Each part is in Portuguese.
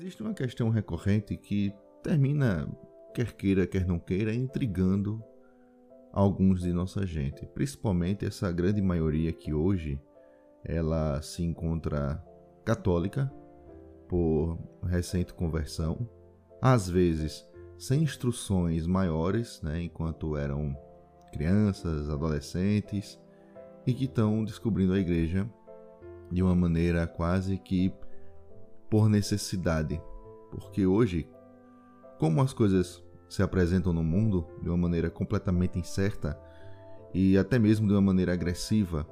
Existe uma questão recorrente que termina, quer queira, quer não queira, intrigando alguns de nossa gente, principalmente essa grande maioria que hoje ela se encontra católica por recente conversão, às vezes sem instruções maiores, né, enquanto eram crianças, adolescentes, e que estão descobrindo a igreja de uma maneira quase que por necessidade. Porque hoje, como as coisas se apresentam no mundo de uma maneira completamente incerta e até mesmo de uma maneira agressiva,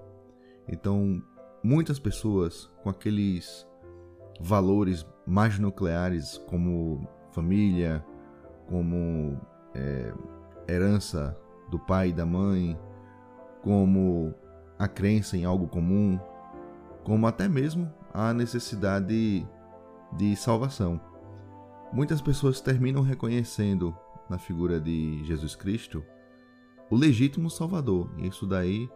então muitas pessoas com aqueles valores mais nucleares como família, como é, herança do pai e da mãe, como a crença em algo comum, como até mesmo a necessidade de salvação. Muitas pessoas terminam reconhecendo na figura de Jesus Cristo o legítimo Salvador, isso daí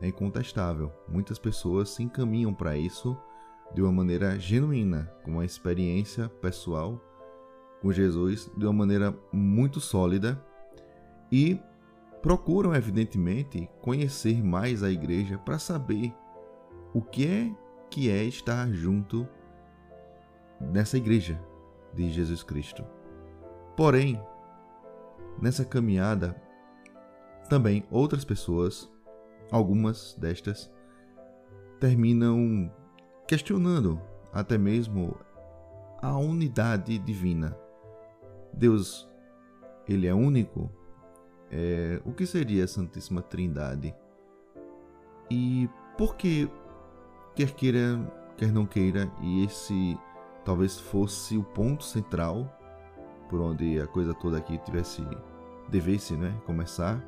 é incontestável. Muitas pessoas se encaminham para isso de uma maneira genuína, com uma experiência pessoal com Jesus de uma maneira muito sólida e procuram, evidentemente, conhecer mais a igreja para saber o que é que é estar junto nessa igreja de Jesus Cristo. Porém, nessa caminhada, também outras pessoas, algumas destas, terminam questionando até mesmo a unidade divina. Deus, ele é único? É, o que seria a Santíssima Trindade? E por que, quer queira, quer não queira, e esse talvez fosse o ponto central por onde a coisa toda aqui tivesse devesse, né, começar,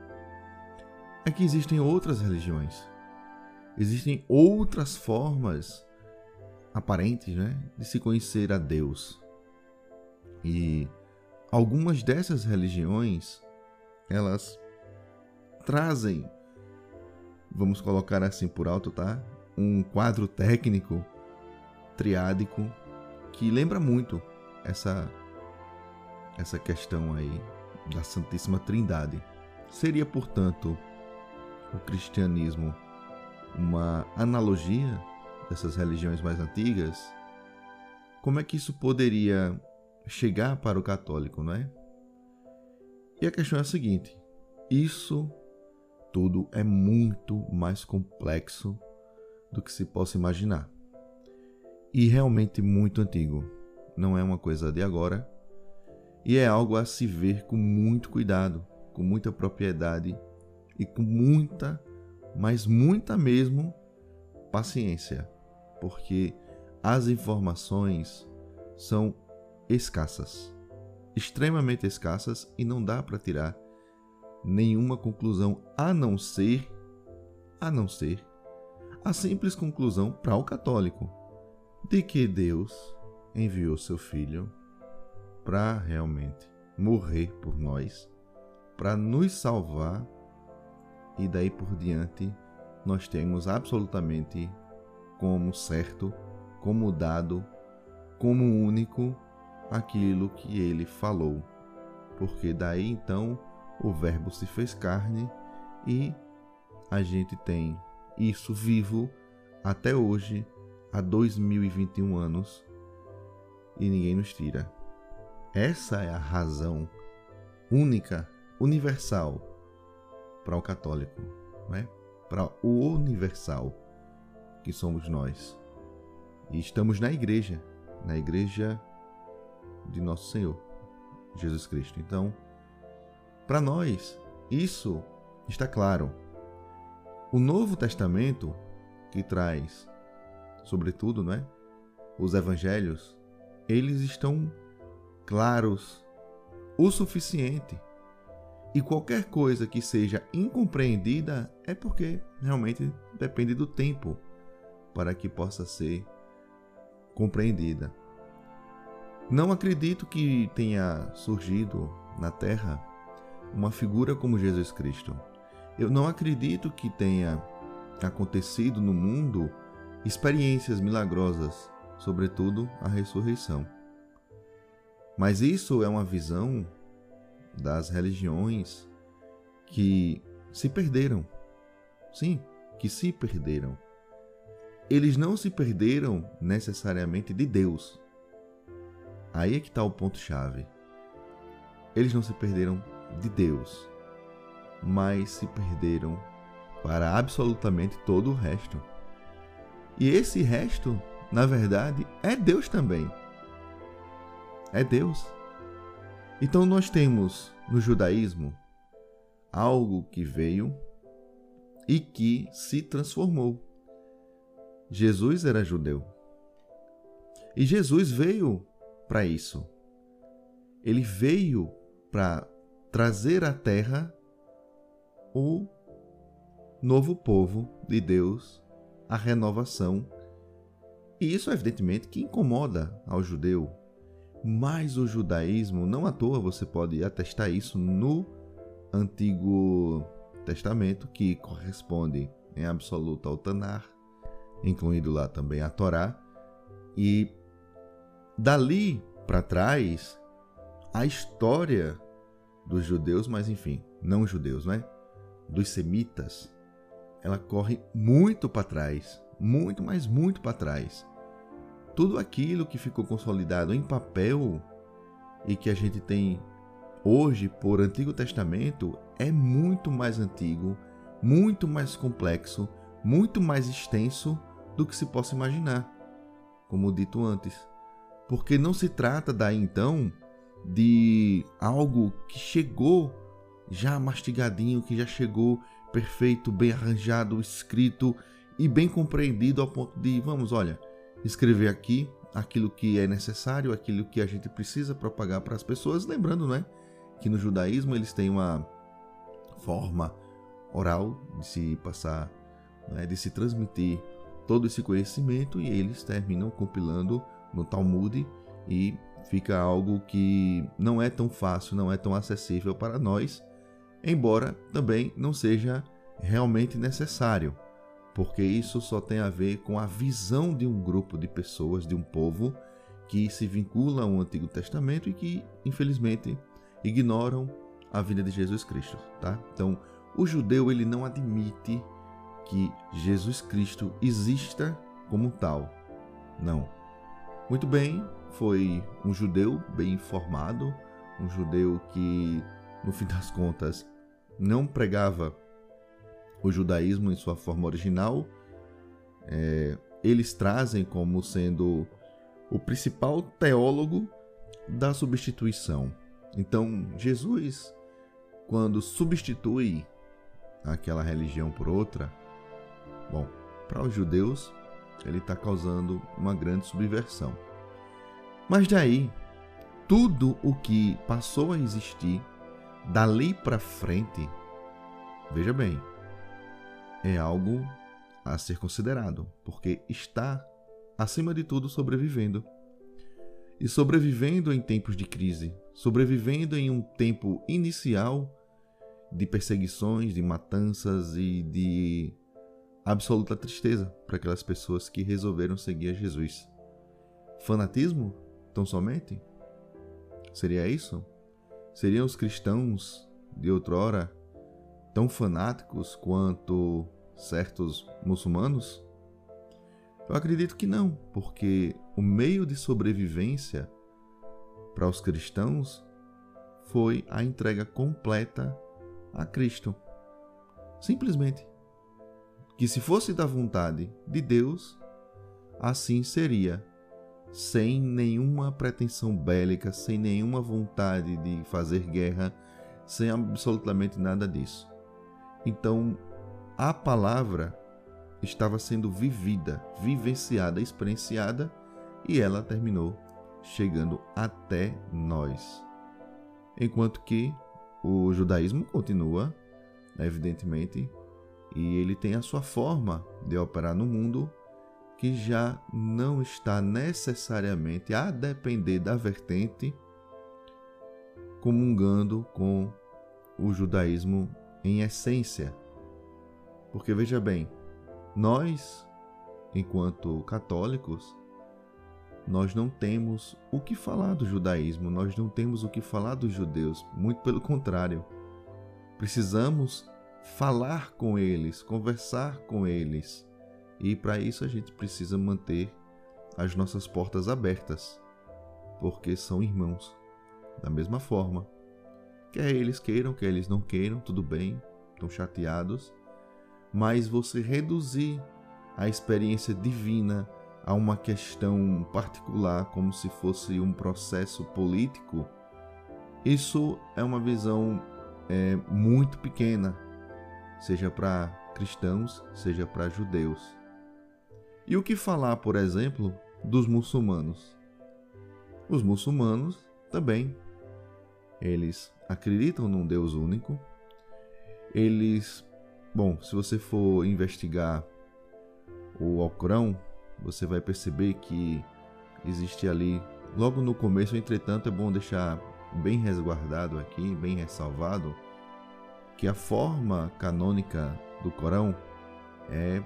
é que existem outras religiões. Existem outras formas aparentes, né, de se conhecer a Deus. E algumas dessas religiões, elas trazem, vamos colocar assim por alto, tá? Um quadro técnico triádico que lembra muito essa essa questão aí da Santíssima Trindade. Seria, portanto, o cristianismo uma analogia dessas religiões mais antigas? Como é que isso poderia chegar para o católico, não é? E a questão é a seguinte: isso tudo é muito mais complexo do que se possa imaginar. E realmente muito antigo. Não é uma coisa de agora, e é algo a se ver com muito cuidado, com muita propriedade e com muita, mas muita mesmo, paciência, porque as informações são escassas, extremamente escassas e não dá para tirar nenhuma conclusão a não ser a não ser a simples conclusão para o católico de que Deus enviou seu filho para realmente morrer por nós, para nos salvar, e daí por diante nós temos absolutamente como certo, como dado, como único aquilo que ele falou. Porque daí então o Verbo se fez carne e a gente tem isso vivo até hoje, há 2021 anos, e ninguém nos tira. Essa é a razão única, universal para o católico, não é? Para o universal que somos nós. E estamos na igreja, na igreja de nosso Senhor Jesus Cristo. Então, para nós, isso está claro. O Novo Testamento que traz, sobretudo, não é? Os evangelhos, eles estão claros o suficiente. E qualquer coisa que seja incompreendida é porque realmente depende do tempo para que possa ser compreendida. Não acredito que tenha surgido na Terra uma figura como Jesus Cristo. Eu não acredito que tenha acontecido no mundo experiências milagrosas, sobretudo a ressurreição. Mas isso é uma visão das religiões que se perderam. Sim, que se perderam. Eles não se perderam necessariamente de Deus. Aí é que está o ponto-chave. Eles não se perderam de Deus, mas se perderam para absolutamente todo o resto. E esse resto, na verdade, é Deus também. É Deus. Então nós temos no judaísmo algo que veio e que se transformou. Jesus era judeu. E Jesus veio para isso. Ele veio para trazer à terra o novo povo de Deus, a renovação. E isso, evidentemente, que incomoda ao judeu. Mas o judaísmo, não à toa você pode atestar isso no Antigo Testamento, que corresponde em absoluto ao Tanar, incluindo lá também a Torá. E dali para trás, a história dos judeus, mas enfim, não judeus, né? Dos semitas, ela corre muito para trás, muito, mas muito para trás. Tudo aquilo que ficou consolidado em papel e que a gente tem hoje por Antigo Testamento é muito mais antigo, muito mais complexo, muito mais extenso do que se possa imaginar, como dito antes. Porque não se trata daí então de algo que chegou já mastigadinho, que já chegou perfeito, bem arranjado, escrito e bem compreendido ao ponto de, vamos, olha, escrever aqui aquilo que é necessário, aquilo que a gente precisa propagar para as pessoas, lembrando, né, que no judaísmo eles têm uma forma oral de se passar, né, de se transmitir todo esse conhecimento e eles terminam compilando no Talmud e fica algo que não é tão fácil, não é tão acessível para nós, embora também não seja realmente necessário, porque isso só tem a ver com a visão de um grupo de pessoas, de um povo que se vincula ao Antigo Testamento e que, infelizmente, ignoram a vida de Jesus Cristo, tá? Então, o judeu ele não admite que Jesus Cristo exista como tal. Não. Muito bem, foi um judeu bem informado, um judeu que, no fim das contas, não pregava o judaísmo em sua forma original. É, eles trazem como sendo o principal teólogo da substituição. Então, Jesus, quando substitui aquela religião por outra, bom, para os judeus, ele está causando uma grande subversão. Mas daí, tudo o que passou a existir dali para frente, veja bem, é algo a ser considerado, porque está, acima de tudo, sobrevivendo. E sobrevivendo em tempos de crise, sobrevivendo em um tempo inicial de perseguições, de matanças e de absoluta tristeza para aquelas pessoas que resolveram seguir a Jesus. Fanatismo? Tão somente? Seria isso? Seriam os cristãos de outrora tão fanáticos quanto certos muçulmanos? Eu acredito que não, porque o meio de sobrevivência para os cristãos foi a entrega completa a Cristo. Simplesmente. Que se fosse da vontade de Deus, assim seria sem nenhuma pretensão bélica, sem nenhuma vontade de fazer guerra, sem absolutamente nada disso. Então, a palavra estava sendo vivida, vivenciada, experienciada e ela terminou chegando até nós. Enquanto que o judaísmo continua, evidentemente, e ele tem a sua forma de operar no mundo que já não está necessariamente a depender da vertente comungando com o judaísmo em essência. Porque veja bem, nós, enquanto católicos, nós não temos o que falar do judaísmo, nós não temos o que falar dos judeus, muito pelo contrário. Precisamos falar com eles, conversar com eles. E para isso a gente precisa manter as nossas portas abertas, porque são irmãos. Da mesma forma, quer eles queiram, quer eles não queiram, tudo bem, estão chateados, mas você reduzir a experiência divina a uma questão particular, como se fosse um processo político, isso é uma visão é, muito pequena, seja para cristãos, seja para judeus. E o que falar, por exemplo, dos muçulmanos? Os muçulmanos também. Eles acreditam num Deus único. Eles, bom, se você for investigar o Alcorão, você vai perceber que existe ali, logo no começo, entretanto, é bom deixar bem resguardado aqui, bem ressalvado, que a forma canônica do Corão é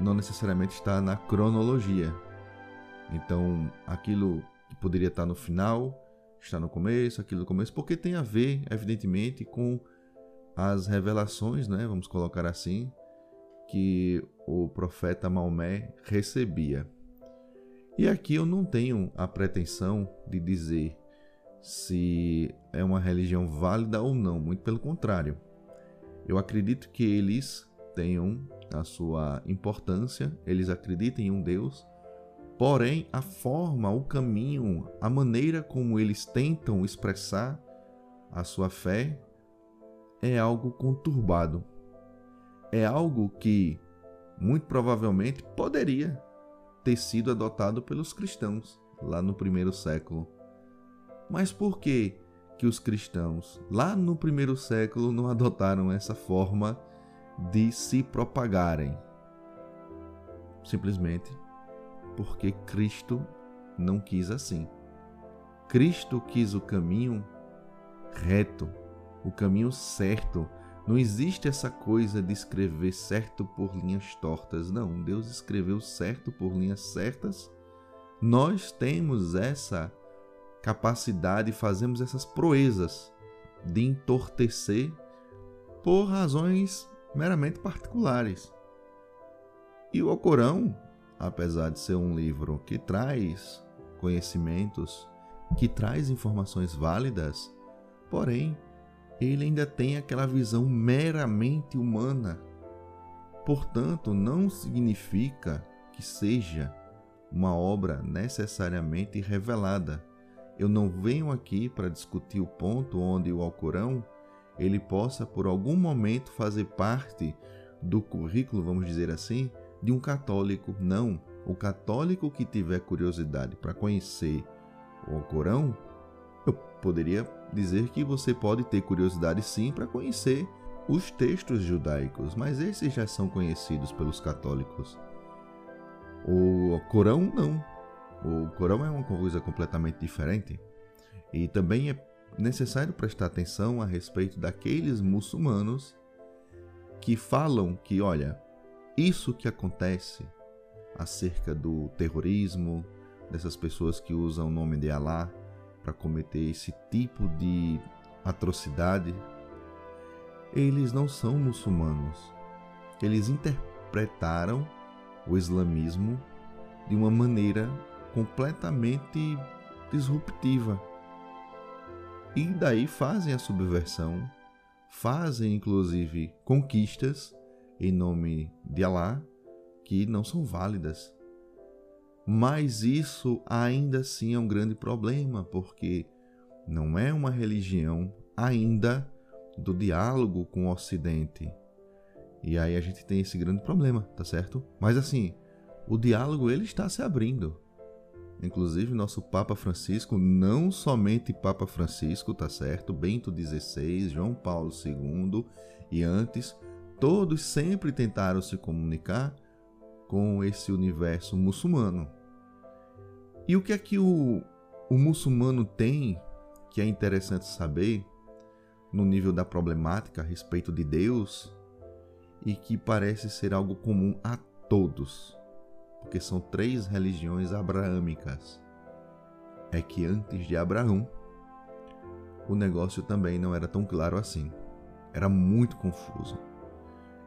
não necessariamente está na cronologia. Então, aquilo que poderia estar no final está no começo, aquilo no começo, porque tem a ver, evidentemente, com as revelações, né, vamos colocar assim, que o profeta Maomé recebia. E aqui eu não tenho a pretensão de dizer se é uma religião válida ou não, muito pelo contrário. Eu acredito que eles tenham a sua importância, eles acreditam em um Deus, porém a forma, o caminho, a maneira como eles tentam expressar a sua fé é algo conturbado é algo que muito provavelmente poderia ter sido adotado pelos cristãos lá no primeiro século. Mas por que que os cristãos lá no primeiro século não adotaram essa forma de se propagarem? Simplesmente porque Cristo não quis assim. Cristo quis o caminho reto, o caminho certo, não existe essa coisa de escrever certo por linhas tortas. Não, Deus escreveu certo por linhas certas. Nós temos essa capacidade, fazemos essas proezas de entortecer por razões meramente particulares. E o Alcorão, apesar de ser um livro que traz conhecimentos, que traz informações válidas, porém ele ainda tem aquela visão meramente humana. Portanto, não significa que seja uma obra necessariamente revelada. Eu não venho aqui para discutir o ponto onde o Alcorão ele possa por algum momento fazer parte do currículo, vamos dizer assim, de um católico. Não, o católico que tiver curiosidade para conhecer o Alcorão, eu poderia dizer que você pode ter curiosidade sim para conhecer os textos judaicos, mas esses já são conhecidos pelos católicos. O Corão não. O Corão é uma coisa completamente diferente. E também é necessário prestar atenção a respeito daqueles muçulmanos que falam que, olha, isso que acontece acerca do terrorismo, dessas pessoas que usam o nome de Alá, para cometer esse tipo de atrocidade, eles não são muçulmanos. Eles interpretaram o islamismo de uma maneira completamente disruptiva. E daí fazem a subversão, fazem inclusive conquistas em nome de Alá que não são válidas. Mas isso ainda assim é um grande problema, porque não é uma religião ainda do diálogo com o Ocidente. E aí a gente tem esse grande problema, tá certo? Mas assim, o diálogo ele está se abrindo. Inclusive nosso Papa Francisco, não somente Papa Francisco, tá certo? Bento XVI, João Paulo II e antes, todos sempre tentaram se comunicar com esse universo muçulmano. E o que é que o, o muçulmano tem que é interessante saber no nível da problemática a respeito de Deus e que parece ser algo comum a todos? Porque são três religiões abraâmicas, é que antes de Abraão, o negócio também não era tão claro assim. Era muito confuso.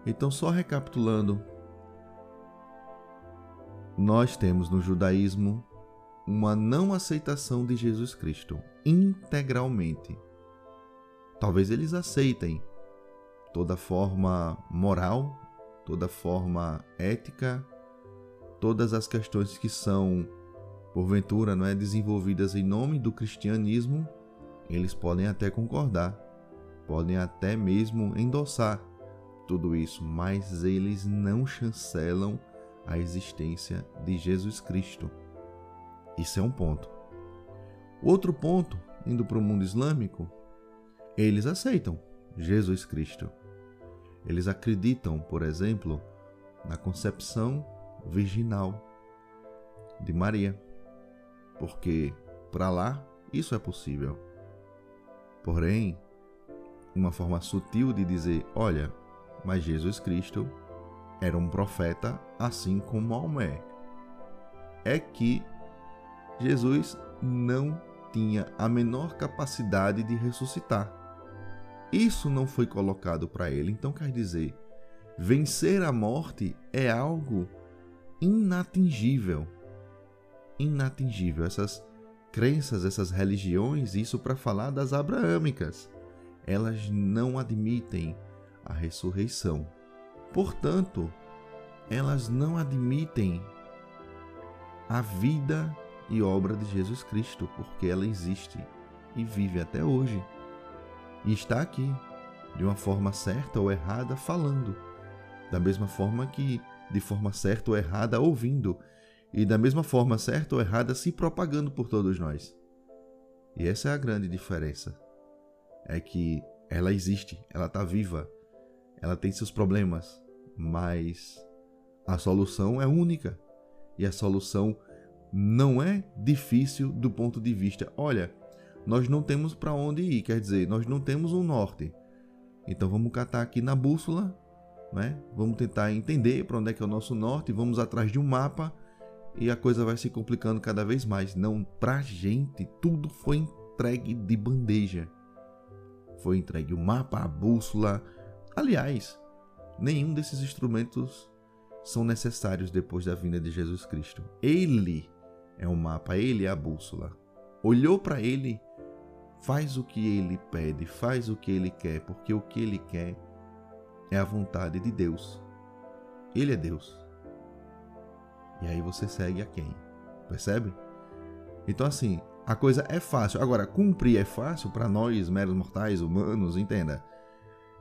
Então, só recapitulando, nós temos no judaísmo uma não aceitação de Jesus Cristo integralmente. Talvez eles aceitem toda forma moral, toda forma ética, todas as questões que são porventura não é desenvolvidas em nome do cristianismo, eles podem até concordar, podem até mesmo endossar tudo isso, mas eles não chancelam a existência de Jesus Cristo. Isso é um ponto. Outro ponto, indo para o mundo islâmico, eles aceitam Jesus Cristo. Eles acreditam, por exemplo, na concepção virginal de Maria, porque para lá isso é possível. Porém, uma forma sutil de dizer: olha, mas Jesus Cristo era um profeta assim como Maomé. É que Jesus não tinha a menor capacidade de ressuscitar. Isso não foi colocado para ele. Então quer dizer, vencer a morte é algo inatingível. Inatingível. Essas crenças, essas religiões, isso para falar das abraâmicas, elas não admitem a ressurreição. Portanto, elas não admitem a vida e obra de Jesus Cristo, porque ela existe e vive até hoje. E está aqui, de uma forma certa ou errada, falando. Da mesma forma que, de forma certa ou errada, ouvindo. E da mesma forma certa ou errada, se propagando por todos nós. E essa é a grande diferença. É que ela existe, ela está viva, ela tem seus problemas, mas a solução é única. E a solução não é difícil do ponto de vista, olha, nós não temos para onde ir, quer dizer, nós não temos um norte. Então vamos catar aqui na bússola, né? Vamos tentar entender para onde é que é o nosso norte, vamos atrás de um mapa e a coisa vai se complicando cada vez mais. Não, pra gente tudo foi entregue de bandeja. Foi entregue o mapa, a bússola. Aliás, nenhum desses instrumentos são necessários depois da vinda de Jesus Cristo. Ele é o mapa, ele é a bússola. Olhou para ele, faz o que ele pede, faz o que ele quer, porque o que ele quer é a vontade de Deus. Ele é Deus. E aí você segue a quem? Percebe? Então assim, a coisa é fácil. Agora, cumprir é fácil para nós, meros mortais, humanos, entenda.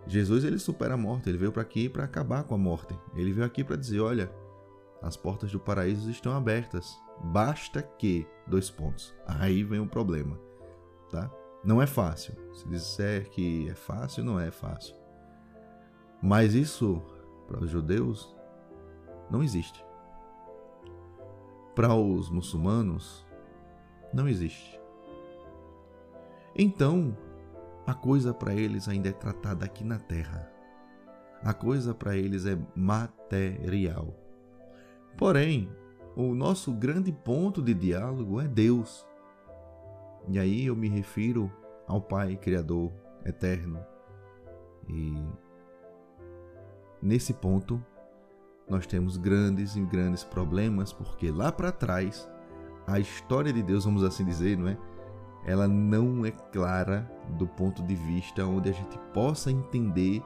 Jesus ele supera a morte, ele veio para aqui para acabar com a morte. Ele veio aqui para dizer, olha, as portas do paraíso estão abertas. Basta que dois pontos. Aí vem o problema, tá? Não é fácil. Se disser que é fácil, não é fácil. Mas isso para os judeus não existe. Para os muçulmanos não existe. Então, a coisa para eles ainda é tratada aqui na terra. A coisa para eles é material. Porém, o nosso grande ponto de diálogo é Deus. E aí eu me refiro ao Pai Criador eterno. E nesse ponto nós temos grandes e grandes problemas, porque lá para trás a história de Deus, vamos assim dizer, não é? Ela não é clara do ponto de vista onde a gente possa entender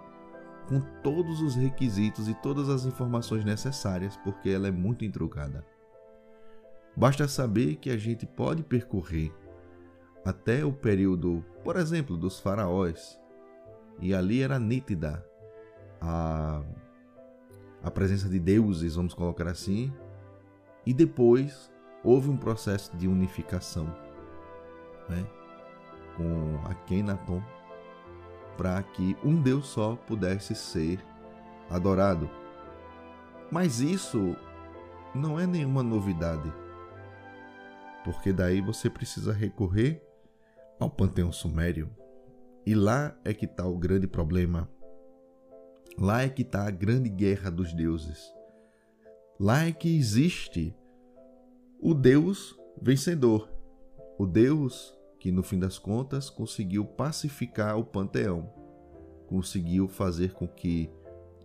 com todos os requisitos e todas as informações necessárias, porque ela é muito intrucada. Basta saber que a gente pode percorrer até o período, por exemplo, dos faraós, e ali era nítida a, a presença de deuses, vamos colocar assim, e depois houve um processo de unificação né, com Akhenaton para que um Deus só pudesse ser adorado. Mas isso não é nenhuma novidade, porque daí você precisa recorrer ao panteão sumério. E lá é que está o grande problema. Lá é que está a grande guerra dos deuses. Lá é que existe o Deus vencedor, o Deus que no fim das contas conseguiu pacificar o panteão, conseguiu fazer com que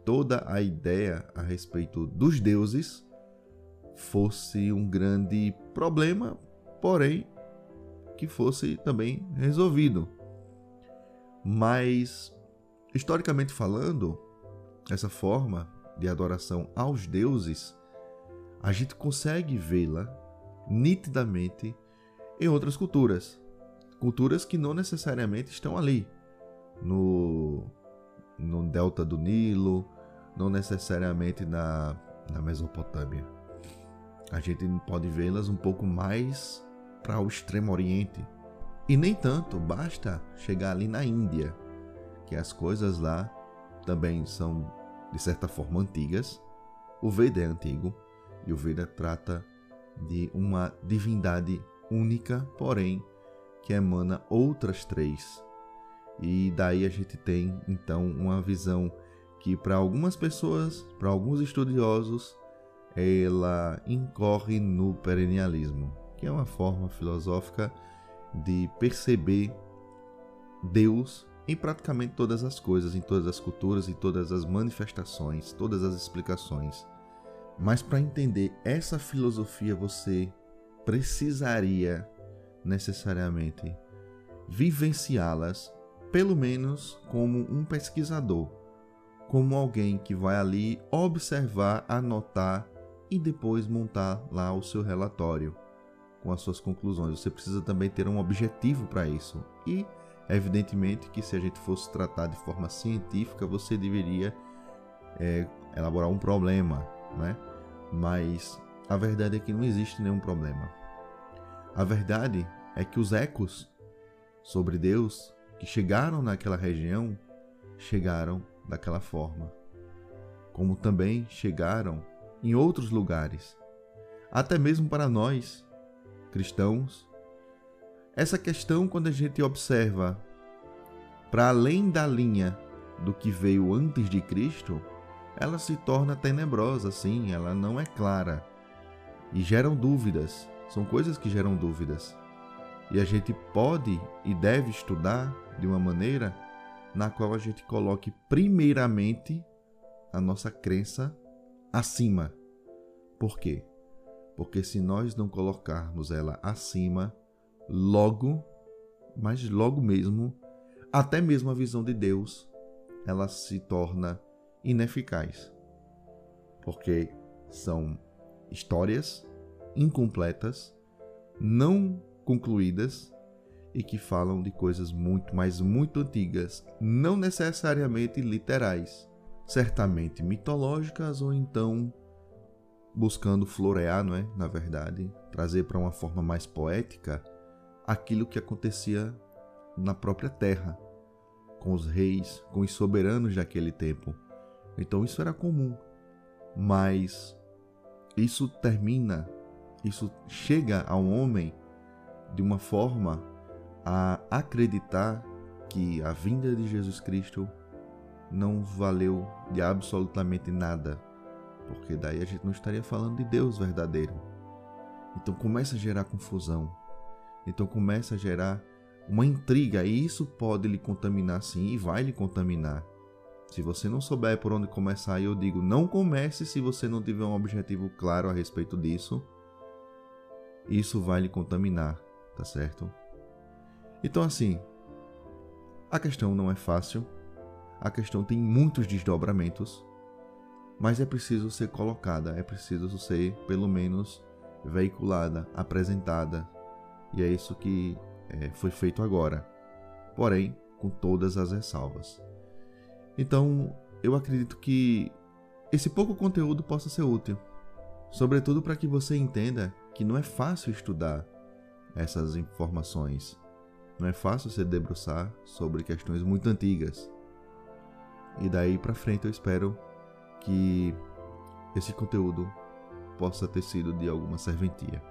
toda a ideia a respeito dos deuses fosse um grande problema, porém que fosse também resolvido. Mas, historicamente falando, essa forma de adoração aos deuses, a gente consegue vê-la nitidamente em outras culturas. Culturas que não necessariamente estão ali, no, no delta do Nilo, não necessariamente na, na Mesopotâmia. A gente pode vê-las um pouco mais para o extremo oriente. E nem tanto, basta chegar ali na Índia, que as coisas lá também são de certa forma antigas. O Veda é antigo e o Veda trata de uma divindade única, porém que emana outras três. E daí a gente tem então uma visão que para algumas pessoas, para alguns estudiosos, ela incorre no perennialismo, que é uma forma filosófica de perceber Deus em praticamente todas as coisas, em todas as culturas, em todas as manifestações, todas as explicações. Mas para entender essa filosofia, você precisaria necessariamente vivenciá-las, pelo menos como um pesquisador, como alguém que vai ali observar, anotar e depois montar lá o seu relatório com as suas conclusões. Você precisa também ter um objetivo para isso. E evidentemente que se a gente fosse tratar de forma científica, você deveria é, elaborar um problema, né? Mas a verdade é que não existe nenhum problema. A verdade é que os ecos sobre Deus que chegaram naquela região chegaram daquela forma, como também chegaram em outros lugares, até mesmo para nós, cristãos. Essa questão, quando a gente observa para além da linha do que veio antes de Cristo, ela se torna tenebrosa, sim, ela não é clara e geram dúvidas. São coisas que geram dúvidas. E a gente pode e deve estudar de uma maneira na qual a gente coloque primeiramente a nossa crença acima. Por quê? Porque se nós não colocarmos ela acima, logo, mas logo mesmo, até mesmo a visão de Deus, ela se torna ineficaz. Porque são histórias incompletas, não concluídas e que falam de coisas muito, mas muito antigas, não necessariamente literais, certamente mitológicas ou então buscando florear, não é? Na verdade, trazer para uma forma mais poética aquilo que acontecia na própria terra, com os reis, com os soberanos daquele tempo. Então isso era comum. Mas isso termina, isso chega ao homem de uma forma a acreditar que a vinda de Jesus Cristo não valeu de absolutamente nada, porque daí a gente não estaria falando de Deus verdadeiro. Então começa a gerar confusão. Então começa a gerar uma intriga e isso pode lhe contaminar sim e vai lhe contaminar. Se você não souber por onde começar, eu digo, não comece se você não tiver um objetivo claro a respeito disso. Isso vai lhe contaminar, tá certo? Então assim, a questão não é fácil. A questão tem muitos desdobramentos, mas é preciso ser colocada, é preciso ser pelo menos veiculada, apresentada. E é isso que é, foi feito agora, porém com todas as ressalvas. Então, eu acredito que esse pouco conteúdo possa ser útil, sobretudo para que você entenda que não é fácil estudar essas informações. Não é fácil se debruçar sobre questões muito antigas. E daí para frente eu espero que esse conteúdo possa ter sido de alguma serventia.